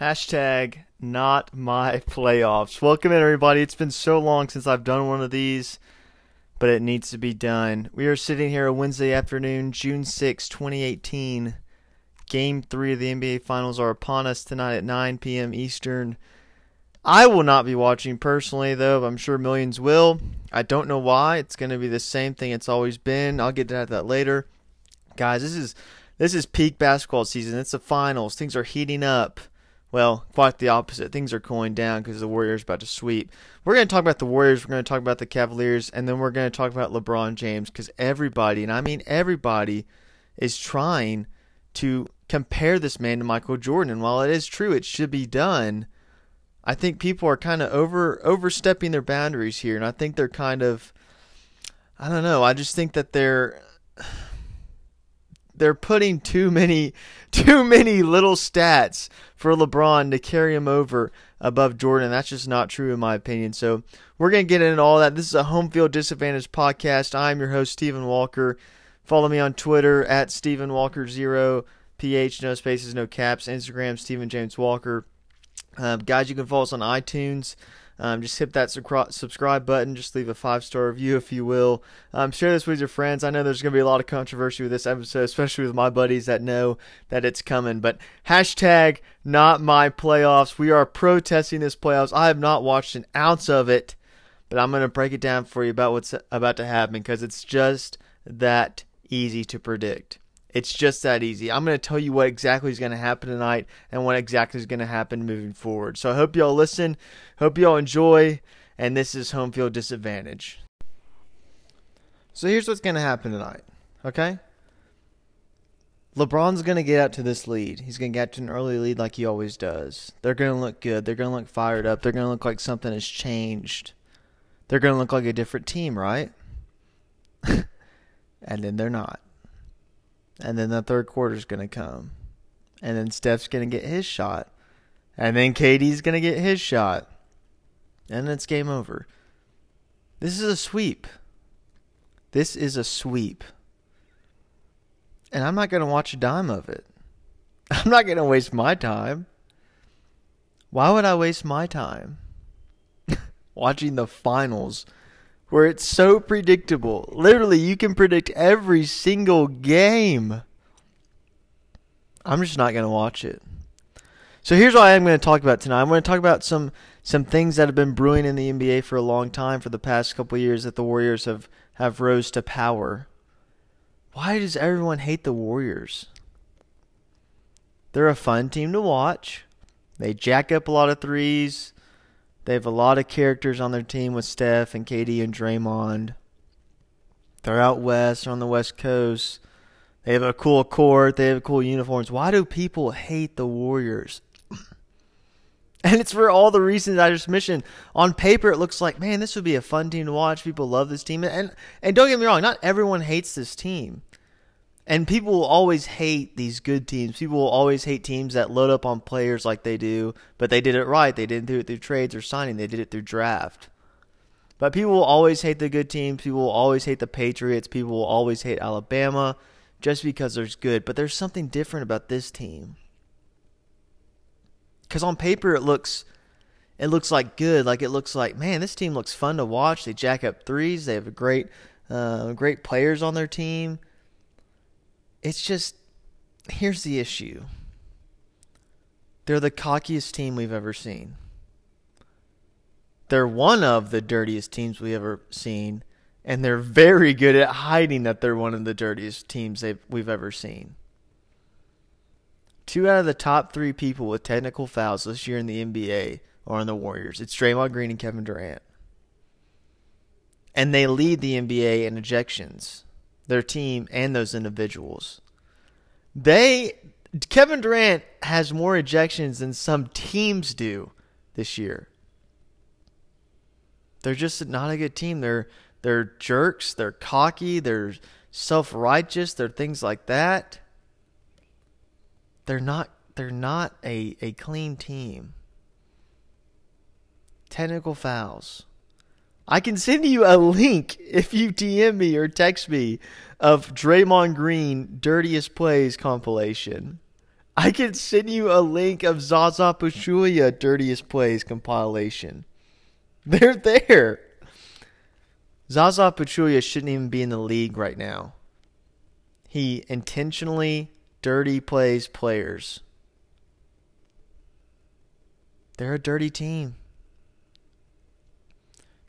Hashtag not my playoffs. Welcome in, everybody. It's been so long since I've done one of these, but it needs to be done. We are sitting here a Wednesday afternoon, June 6, 2018. Game three of the NBA Finals are upon us tonight at 9 p.m. Eastern. I will not be watching personally, though. I'm sure millions will. I don't know why. It's going to be the same thing it's always been. I'll get to that later. Guys, this is this is peak basketball season. It's the finals. Things are heating up. Well, quite the opposite. Things are cooling down because the Warriors about to sweep. We're going to talk about the Warriors. We're going to talk about the Cavaliers, and then we're going to talk about LeBron James because everybody, and I mean everybody, is trying to compare this man to Michael Jordan. And while it is true, it should be done. I think people are kind of over overstepping their boundaries here, and I think they're kind of, I don't know. I just think that they're they're putting too many too many little stats for LeBron to carry him over above Jordan. That's just not true in my opinion. So we're gonna get into all that. This is a home field disadvantage podcast. I'm your host Stephen Walker. Follow me on Twitter at Stephen Walker zero ph no spaces no caps. Instagram Stephen James Walker. Um, guys, you can follow us on iTunes. Um, just hit that subscribe button. Just leave a five star review if you will. Um, share this with your friends. I know there's going to be a lot of controversy with this episode, especially with my buddies that know that it's coming. But hashtag not my playoffs. We are protesting this playoffs. I have not watched an ounce of it, but I'm going to break it down for you about what's about to happen because it's just that easy to predict. It's just that easy. I'm going to tell you what exactly is going to happen tonight and what exactly is going to happen moving forward. So I hope y'all listen. Hope y'all enjoy. And this is home field disadvantage. So here's what's going to happen tonight. Okay? LeBron's going to get out to this lead. He's going to get to an early lead like he always does. They're going to look good. They're going to look fired up. They're going to look like something has changed. They're going to look like a different team, right? and then they're not. And then the third quarter's going to come. And then Steph's going to get his shot. And then KD's going to get his shot. And it's game over. This is a sweep. This is a sweep. And I'm not going to watch a dime of it. I'm not going to waste my time. Why would I waste my time watching the finals where it's so predictable. Literally, you can predict every single game. I'm just not going to watch it. So here's what I am going to talk about tonight. I'm going to talk about some some things that have been brewing in the NBA for a long time for the past couple years that the Warriors have have rose to power. Why does everyone hate the Warriors? They're a fun team to watch. They jack up a lot of threes. They have a lot of characters on their team with Steph and KD and Draymond. They're out west, on the west coast. They have a cool court, they have cool uniforms. Why do people hate the Warriors? and it's for all the reasons I just mentioned. On paper, it looks like, man, this would be a fun team to watch. People love this team. And, and don't get me wrong, not everyone hates this team. And people will always hate these good teams. People will always hate teams that load up on players like they do, but they did it right. They didn't do it through trades or signing, they did it through draft. But people will always hate the good teams. People will always hate the Patriots. People will always hate Alabama just because there's good. But there's something different about this team. Because on paper it looks it looks like good. Like it looks like, man, this team looks fun to watch. They jack up threes. They have great uh, great players on their team it's just here's the issue. They're the cockiest team we've ever seen. They're one of the dirtiest teams we've ever seen, and they're very good at hiding that they're one of the dirtiest teams we've ever seen. Two out of the top three people with technical fouls this year in the NBA are on the Warriors. It's Draymond Green and Kevin Durant. And they lead the NBA in ejections their team and those individuals. They Kevin Durant has more ejections than some teams do this year. They're just not a good team. They're they're jerks, they're cocky, they're self-righteous, they're things like that. They're not they're not a, a clean team. Technical fouls. I can send you a link if you DM me or text me of Draymond Green dirtiest plays compilation. I can send you a link of Zaza Pachulia dirtiest plays compilation. They're there. Zaza Pachulia shouldn't even be in the league right now. He intentionally dirty plays players. They're a dirty team.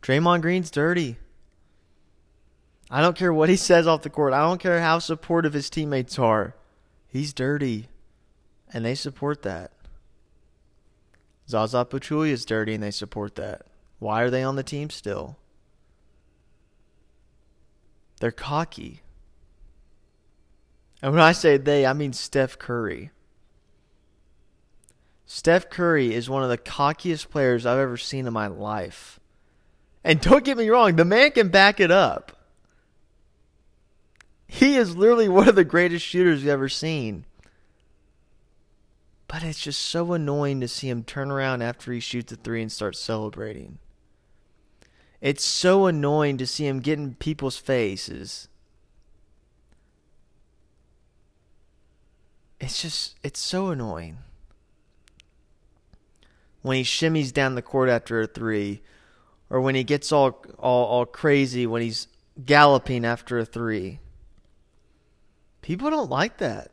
Draymond Green's dirty. I don't care what he says off the court. I don't care how supportive his teammates are. He's dirty. And they support that. Zaza Pachulia is dirty and they support that. Why are they on the team still? They're cocky. And when I say they, I mean Steph Curry. Steph Curry is one of the cockiest players I've ever seen in my life. And don't get me wrong, the man can back it up. He is literally one of the greatest shooters you've ever seen. But it's just so annoying to see him turn around after he shoots a three and start celebrating. It's so annoying to see him get in people's faces. It's just, it's so annoying. When he shimmies down the court after a three, or when he gets all, all, all crazy when he's galloping after a three. People don't like that.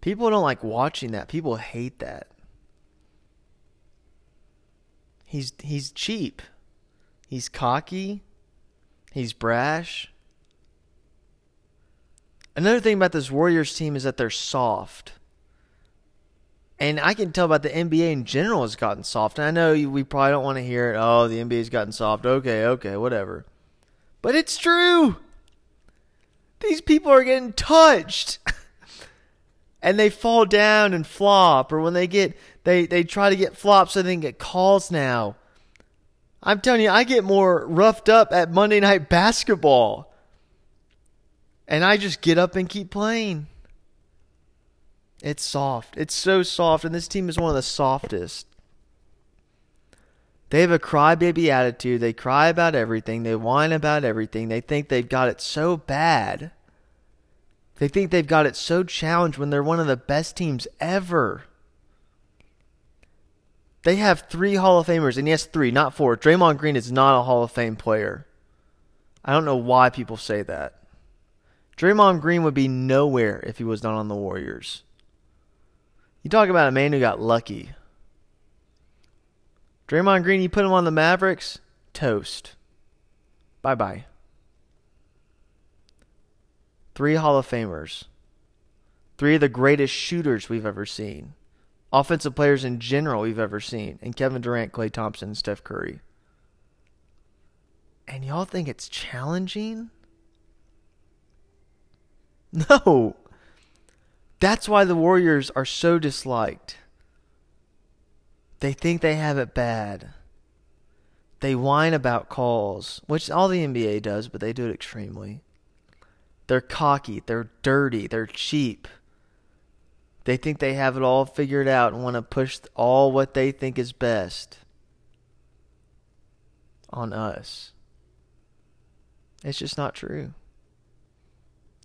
People don't like watching that. People hate that. He's he's cheap. He's cocky. He's brash. Another thing about this Warriors team is that they're soft. And I can tell about the NBA in general has gotten soft. And I know we probably don't want to hear it. Oh, the NBA's gotten soft. Okay, okay, whatever. But it's true. These people are getting touched. and they fall down and flop or when they get they they try to get flops so they can get calls now. I'm telling you, I get more roughed up at Monday night basketball. And I just get up and keep playing. It's soft. It's so soft and this team is one of the softest. They have a crybaby attitude. They cry about everything. They whine about everything. They think they've got it so bad. They think they've got it so challenged when they're one of the best teams ever. They have three Hall of Famers, and yes, three, not four. Draymond Green is not a Hall of Fame player. I don't know why people say that. Draymond Green would be nowhere if he was not on the Warriors. You talk about a man who got lucky. Draymond Green, you put him on the Mavericks, toast. Bye bye. Three Hall of Famers. Three of the greatest shooters we've ever seen. Offensive players in general we've ever seen. And Kevin Durant, Klay Thompson, Steph Curry. And y'all think it's challenging? No. That's why the Warriors are so disliked. They think they have it bad. They whine about calls, which all the NBA does, but they do it extremely. They're cocky, they're dirty, they're cheap. They think they have it all figured out and want to push all what they think is best on us. It's just not true.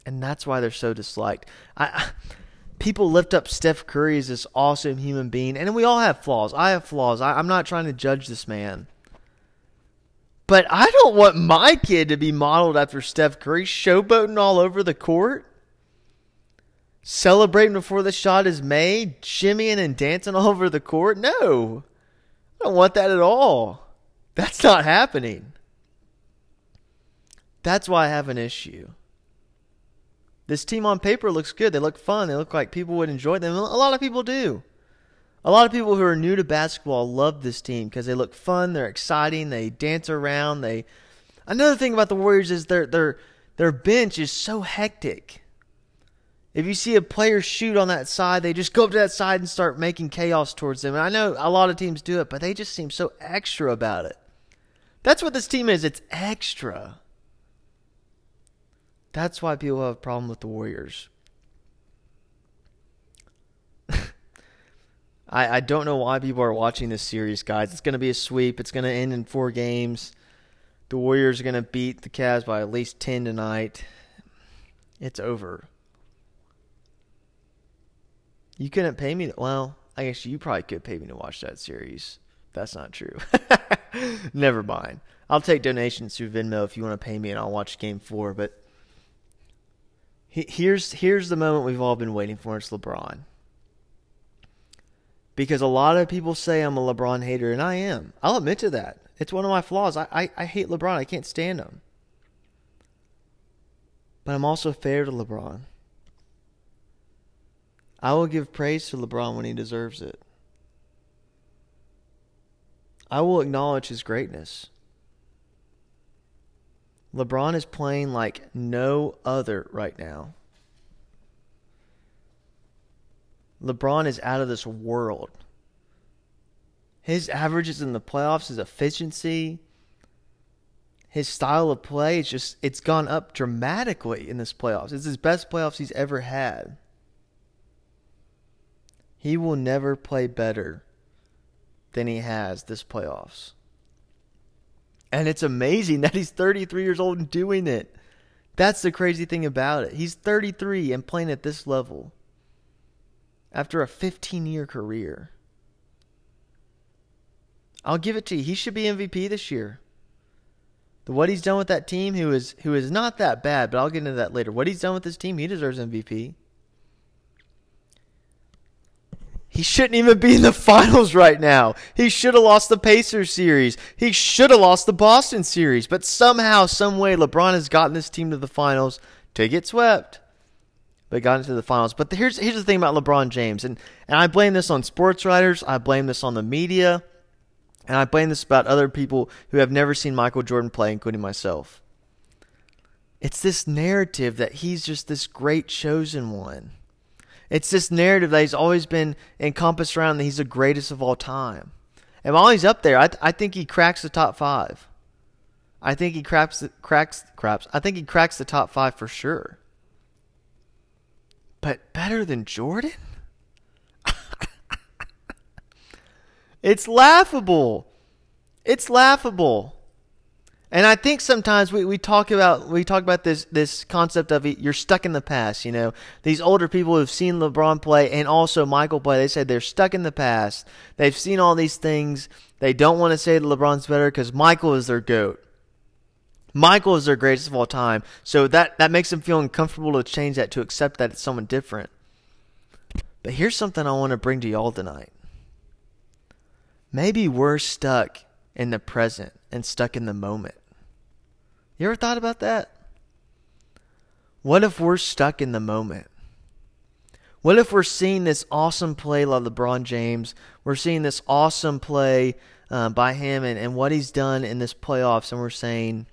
And that's why they're so disliked. I people lift up Steph Curry as this awesome human being, and we all have flaws. I have flaws. I, I'm not trying to judge this man. But I don't want my kid to be modeled after Steph Curry, showboating all over the court, celebrating before the shot is made, shimmying and dancing all over the court. No, I don't want that at all. That's not happening. That's why I have an issue. This team on paper looks good. They look fun. They look like people would enjoy them. A lot of people do. A lot of people who are new to basketball love this team because they look fun. They're exciting. They dance around. They. Another thing about the Warriors is their their their bench is so hectic. If you see a player shoot on that side, they just go up to that side and start making chaos towards them. And I know a lot of teams do it, but they just seem so extra about it. That's what this team is. It's extra. That's why people have a problem with the Warriors. I, I don't know why people are watching this series, guys. It's going to be a sweep. It's going to end in four games. The Warriors are going to beat the Cavs by at least 10 tonight. It's over. You couldn't pay me. To, well, I guess you probably could pay me to watch that series. That's not true. Never mind. I'll take donations through Venmo if you want to pay me, and I'll watch Game Four. But here's here's the moment we've all been waiting for. It's LeBron. Because a lot of people say I'm a LeBron hater, and I am. I'll admit to that. It's one of my flaws. I, I, I hate LeBron. I can't stand him. But I'm also fair to LeBron. I will give praise to LeBron when he deserves it. I will acknowledge his greatness. LeBron is playing like no other right now. LeBron is out of this world. His averages in the playoffs, his efficiency, his style of play, it's just it's gone up dramatically in this playoffs. It's his best playoffs he's ever had. He will never play better than he has this playoffs. And it's amazing that he's 33 years old and doing it. That's the crazy thing about it. He's 33 and playing at this level after a 15 year career. I'll give it to you. He should be MVP this year. The, what he's done with that team, who is who is not that bad, but I'll get into that later. What he's done with this team, he deserves MVP. He shouldn't even be in the finals right now. He should have lost the Pacers series. He should have lost the Boston series. But somehow, some way, LeBron has gotten this team to the finals to get swept, but got into the finals. But here's here's the thing about LeBron James, and and I blame this on sports writers. I blame this on the media, and I blame this about other people who have never seen Michael Jordan play, including myself. It's this narrative that he's just this great chosen one. It's this narrative that he's always been encompassed around that he's the greatest of all time. And while he's up there, I, th- I think he cracks the top five. I think he cracks the, cracks craps. I think he cracks the top five for sure. But better than Jordan? it's laughable. It's laughable. And I think sometimes we, we talk about we talk about this this concept of you're stuck in the past. You know, these older people who've seen LeBron play and also Michael play, they said they're stuck in the past. They've seen all these things. They don't want to say that LeBron's better because Michael is their goat. Michael is their greatest of all time. So that that makes them feel uncomfortable to change that to accept that it's someone different. But here's something I want to bring to y'all tonight. Maybe we're stuck in the present and stuck in the moment. You ever thought about that? What if we're stuck in the moment? What if we're seeing this awesome play like LeBron James? We're seeing this awesome play uh, by him and, and what he's done in this playoffs, and we're saying,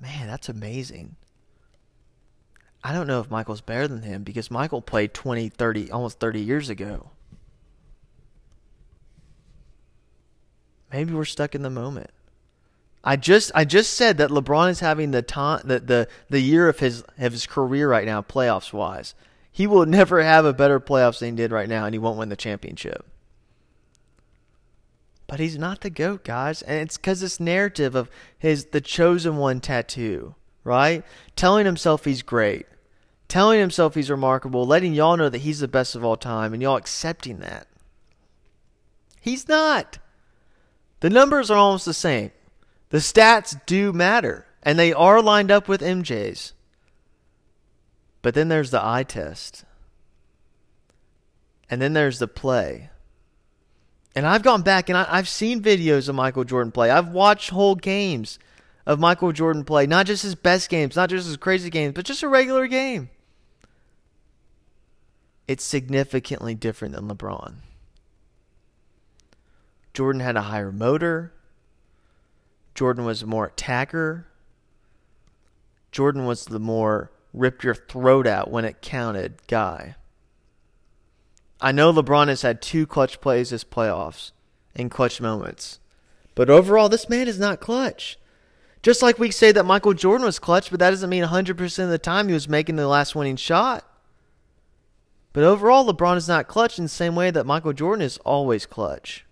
man, that's amazing. I don't know if Michael's better than him because Michael played 20, 30, almost 30 years ago. Maybe we're stuck in the moment. I just I just said that LeBron is having the time the, the the year of his of his career right now, playoffs wise. He will never have a better playoffs than he did right now, and he won't win the championship. But he's not the goat, guys, and it's because this narrative of his the chosen one tattoo, right? Telling himself he's great, telling himself he's remarkable, letting y'all know that he's the best of all time, and y'all accepting that. He's not. The numbers are almost the same. The stats do matter, and they are lined up with MJ's. But then there's the eye test. And then there's the play. And I've gone back and I, have seen videos of Michael Jordan play. I've watched whole games of Michael Jordan play. Not just his best games, not just his crazy games, but just a regular game. It's significantly different than LeBron. Jordan had a higher motor. Jordan was a more attacker. Jordan was the more ripped your throat out when it counted guy. I know LeBron has had two clutch plays this playoffs in clutch moments. But overall, this man is not clutch. Just like we say that Michael Jordan was clutch, but that doesn't mean 100% of the time he was making the last winning shot. But overall, LeBron is not clutch in the same way that Michael Jordan is always clutch.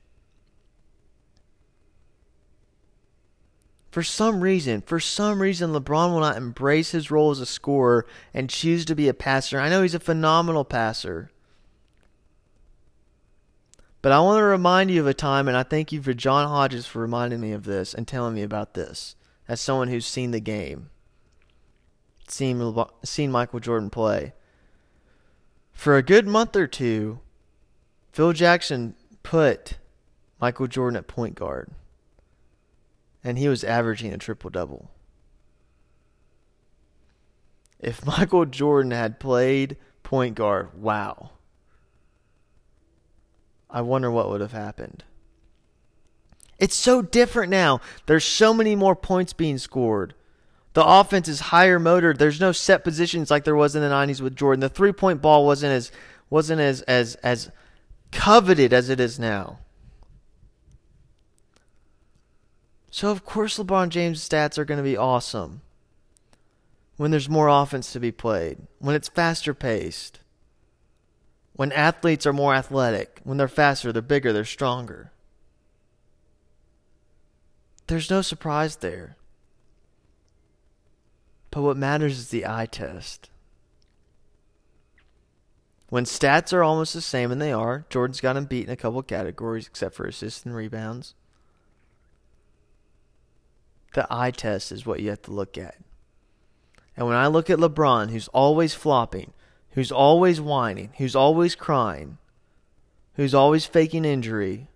For some reason, for some reason, LeBron will not embrace his role as a scorer and choose to be a passer. I know he's a phenomenal passer. But I want to remind you of a time, and I thank you for John Hodges for reminding me of this and telling me about this as someone who's seen the game, seen, seen Michael Jordan play. For a good month or two, Phil Jackson put Michael Jordan at point guard, and he was averaging a triple double. If Michael Jordan had played point guard, wow. I wonder what would have happened. It's so different now. There's so many more points being scored. The offense is higher motored. There's no set positions like there was in the 90s with Jordan. The three-point ball wasn't as wasn't as as as coveted as it is now. So of course LeBron James' stats are going to be awesome. When there's more offense to be played, when it's faster paced. When athletes are more athletic, when they're faster, they're bigger, they're stronger. There's no surprise there. But what matters is the eye test. When stats are almost the same, and they are, Jordan's got him beat in a couple categories except for assists and rebounds. The eye test is what you have to look at. And when I look at LeBron, who's always flopping, who's always whining, who's always crying, who's always faking injury,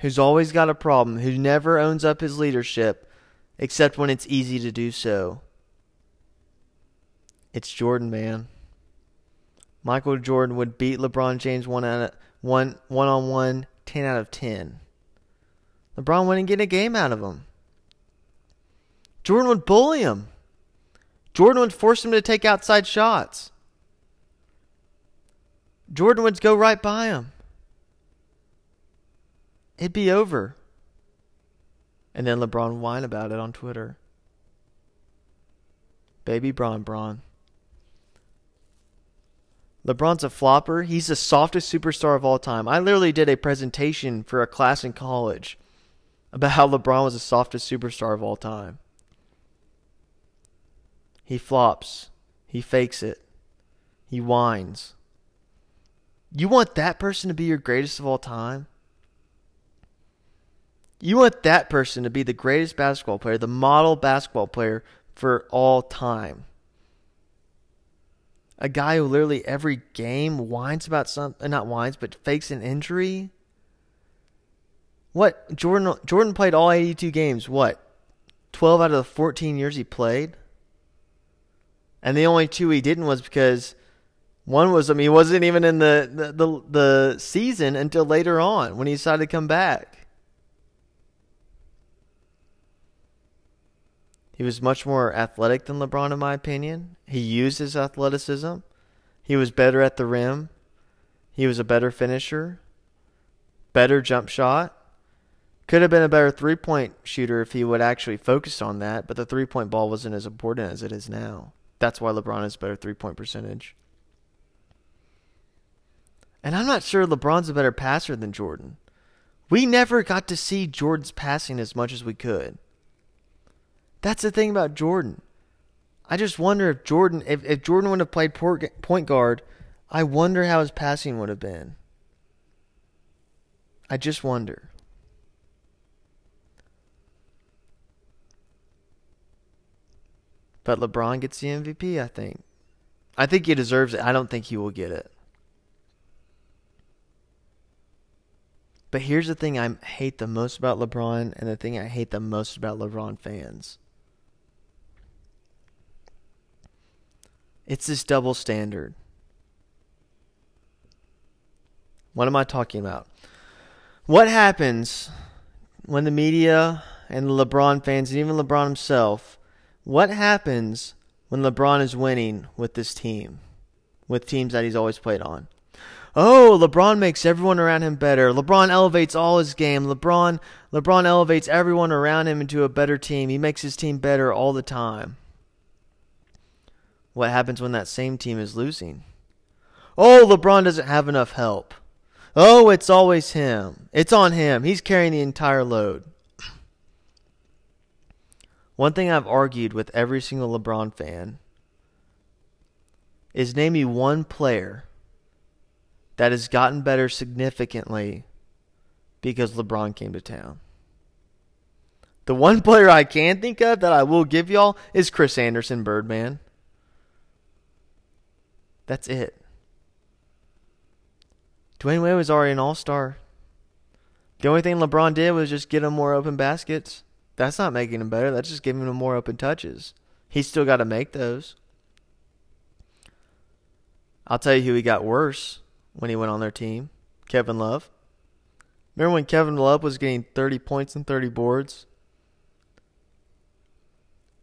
who's always got a problem, who never owns up his leadership except when it's easy to do so. It's Jordan, man. Michael Jordan would beat LeBron James one of one one on one, ten out of ten. LeBron wouldn't get a game out of him. Jordan would bully him. Jordan would force him to take outside shots. Jordan would go right by him. It'd be over. And then LeBron whine about it on Twitter. Baby Bron Bron. LeBron's a flopper. He's the softest superstar of all time. I literally did a presentation for a class in college about how LeBron was the softest superstar of all time. He flops. He fakes it. He whines. You want that person to be your greatest of all time? You want that person to be the greatest basketball player, the model basketball player for all time. A guy who literally every game whines about something, uh, not whines, but fakes an injury. What Jordan Jordan played all 82 games. What? 12 out of the 14 years he played? And the only two he didn't was because one was I mean he wasn't even in the the, the, the season until later on when he decided to come back. He was much more athletic than LeBron, in my opinion. He used his athleticism. He was better at the rim. He was a better finisher, better jump shot. Could have been a better three point shooter if he would actually focus on that, but the three point ball wasn't as important as it is now. That's why LeBron has better three point percentage. And I'm not sure LeBron's a better passer than Jordan. We never got to see Jordan's passing as much as we could. That's the thing about Jordan. I just wonder if Jordan, if, if Jordan would have played point guard, I wonder how his passing would have been. I just wonder. But LeBron gets the MVP, I think. I think he deserves it. I don't think he will get it. But here's the thing I hate the most about LeBron and the thing I hate the most about LeBron fans. It's this double standard. What am I talking about? What happens when the media and the LeBron fans and even LeBron himself what happens when LeBron is winning with this team, with teams that he's always played on? Oh, LeBron makes everyone around him better. LeBron elevates all his game. LeBron LeBron elevates everyone around him into a better team. He makes his team better all the time. What happens when that same team is losing? Oh, LeBron doesn't have enough help. Oh, it's always him. It's on him. He's carrying the entire load. One thing I've argued with every single LeBron fan is name me one player that has gotten better significantly because LeBron came to town. The one player I can think of that I will give y'all is Chris Andersen Birdman. That's it. Dwyane Wade was already an all star. The only thing LeBron did was just get him more open baskets. That's not making him better. That's just giving him more open touches. He's still got to make those. I'll tell you who he got worse when he went on their team Kevin Love. Remember when Kevin Love was getting 30 points and 30 boards?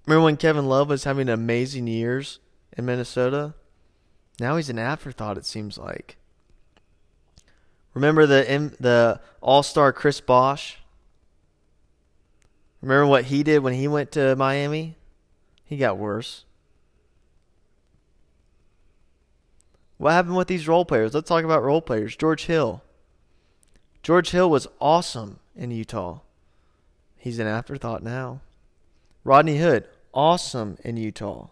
Remember when Kevin Love was having amazing years in Minnesota? Now he's an afterthought, it seems like. Remember the the All Star Chris Bosh? Remember what he did when he went to Miami? He got worse. What happened with these role players? Let's talk about role players. George Hill. George Hill was awesome in Utah. He's an afterthought now. Rodney Hood, awesome in Utah.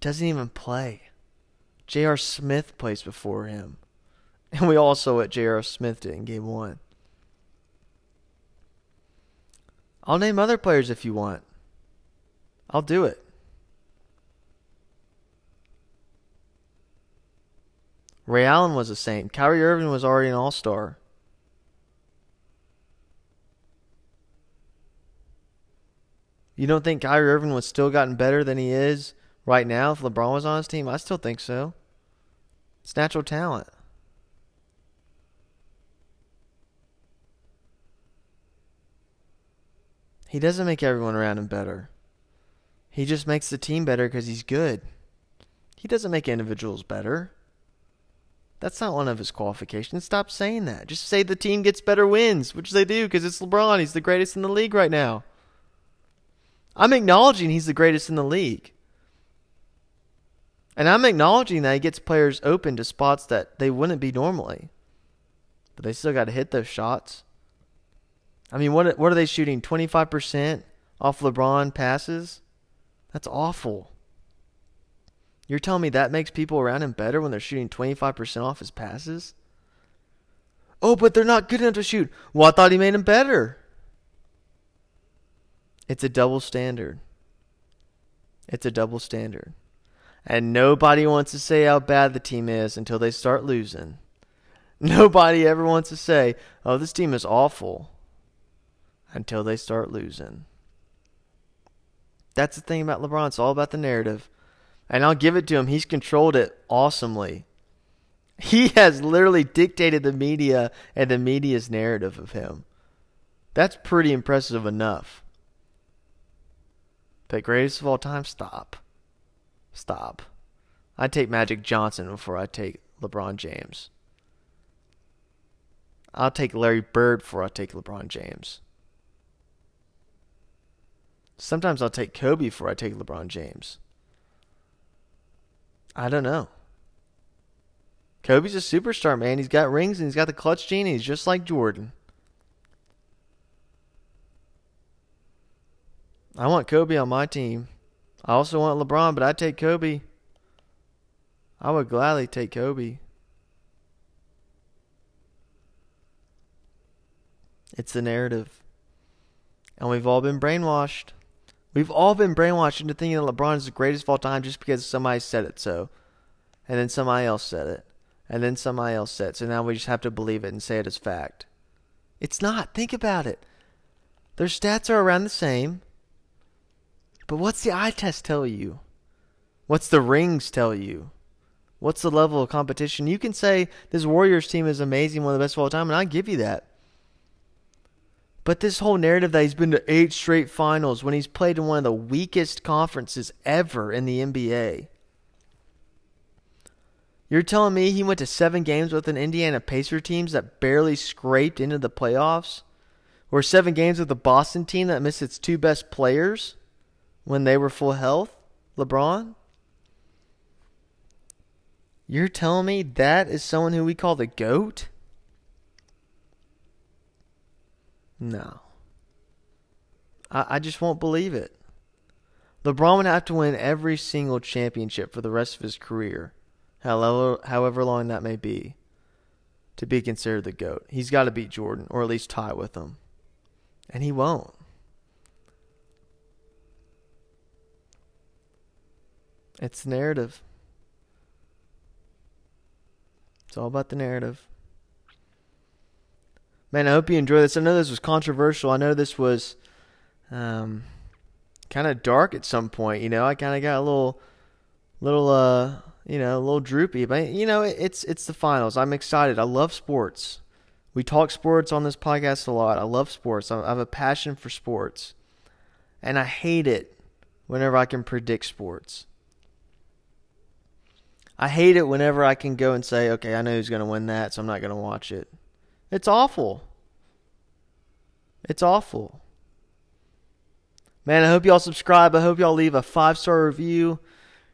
Doesn't even play. J.R. Smith plays before him. And we all saw what J.R. Smith did in game one. I'll name other players if you want. I'll do it. Ray Allen was the same. Kyrie Irving was already an all star. You don't think Kyrie Irving was still gotten better than he is right now if LeBron was on his team? I still think so. It's natural talent. He doesn't make everyone around him better. He just makes the team better because he's good. He doesn't make individuals better. That's not one of his qualifications. Stop saying that. Just say the team gets better wins, which they do because it's LeBron. He's the greatest in the league right now. I'm acknowledging he's the greatest in the league. And I'm acknowledging that he gets players open to spots that they wouldn't be normally. But they still got to hit those shots. I mean, what what are they shooting? 25% off LeBron passes? That's awful. You're telling me that makes people around him better when they're shooting 25% off his passes? Oh, but they're not good enough to shoot. Well, I thought he made him better. It's a double standard. It's a double standard. And nobody wants to say how bad the team is until they start losing. Nobody ever wants to say, oh, this team is awful until they start losing. That's the thing about LeBron. It's all about the narrative. And I'll give it to him. He's controlled it awesomely. He has literally dictated the media and the media's narrative of him. That's pretty impressive enough. But greatest of all time, stop. Stop. I take Magic Johnson before I take LeBron James. I'll take Larry Bird before I take LeBron James. Sometimes I'll take Kobe before I take LeBron James. I don't know. Kobe's a superstar, man. He's got rings and he's got the clutch gene. he's just like Jordan. I want Kobe on my team. I also want LeBron, but I take Kobe. I would gladly take Kobe. It's the narrative. And we've all been brainwashed. We've all been brainwashed into thinking that LeBron is the greatest of all time just because somebody said it so. And then somebody else said it. And then somebody else said it. So now we just have to believe it and say it as fact. It's not. Think about it. Their stats are around the same. But what's the eye test tell you? What's the rings tell you? What's the level of competition? You can say this Warriors team is amazing, one of the best of all time, and I give you that. But this whole narrative that he's been to eight straight finals when he's played in one of the weakest conferences ever in the NBA. You're telling me he went to seven games with an Indiana Pacer team that barely scraped into the playoffs? Or seven games with the Boston team that missed its two best players when they were full health? LeBron? You're telling me that is someone who we call the GOAT? No. I, I just won't believe it. LeBron would have to win every single championship for the rest of his career however however long that may be, to be considered the GOAT. He's got to beat Jordan, or at least tie with him. And he won't. It's narrative. It's all about the narrative. Man, I hope you enjoy this. I know this was controversial. I know this was um, kind of dark at some point. You know, I kind of got a little, little, uh, you know, a little droopy. But you know, it's it's the finals. I'm excited. I love sports. We talk sports on this podcast a lot. I love sports. I have a passion for sports, and I hate it whenever I can predict sports. I hate it whenever I can go and say, okay, I know who's going to win that, so I'm not going to watch it. It's awful. It's awful. Man, I hope y'all subscribe. I hope y'all leave a five star review.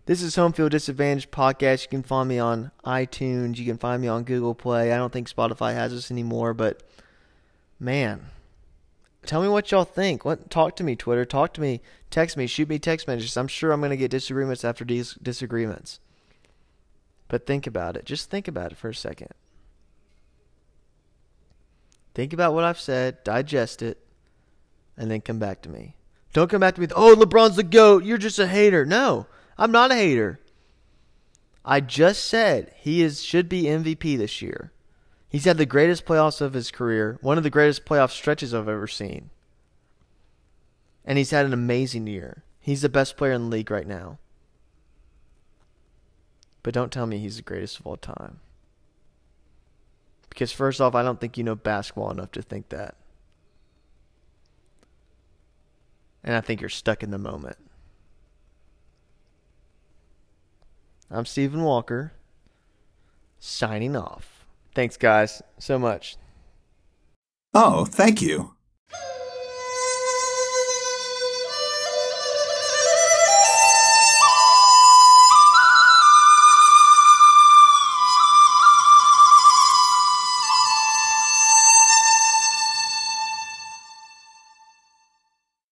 This is Home Field Disadvantage Podcast. You can find me on iTunes. You can find me on Google Play. I don't think Spotify has us anymore, but man, tell me what y'all think. What talk to me, Twitter. Talk to me. Text me. Shoot me text messages. I'm sure I'm going to get disagreements after dis- disagreements. But think about it. Just think about it for a second. Think about what I've said, digest it, and then come back to me. Don't come back to me with, oh, LeBron's the GOAT. You're just a hater. No, I'm not a hater. I just said he is should be MVP this year. He's had the greatest playoffs of his career, one of the greatest playoff stretches I've ever seen. And he's had an amazing year. He's the best player in the league right now. But don't tell me he's the greatest of all time. Because, first off, I don't think you know basketball enough to think that. And I think you're stuck in the moment. I'm Stephen Walker, signing off. Thanks, guys, so much. Oh, thank you.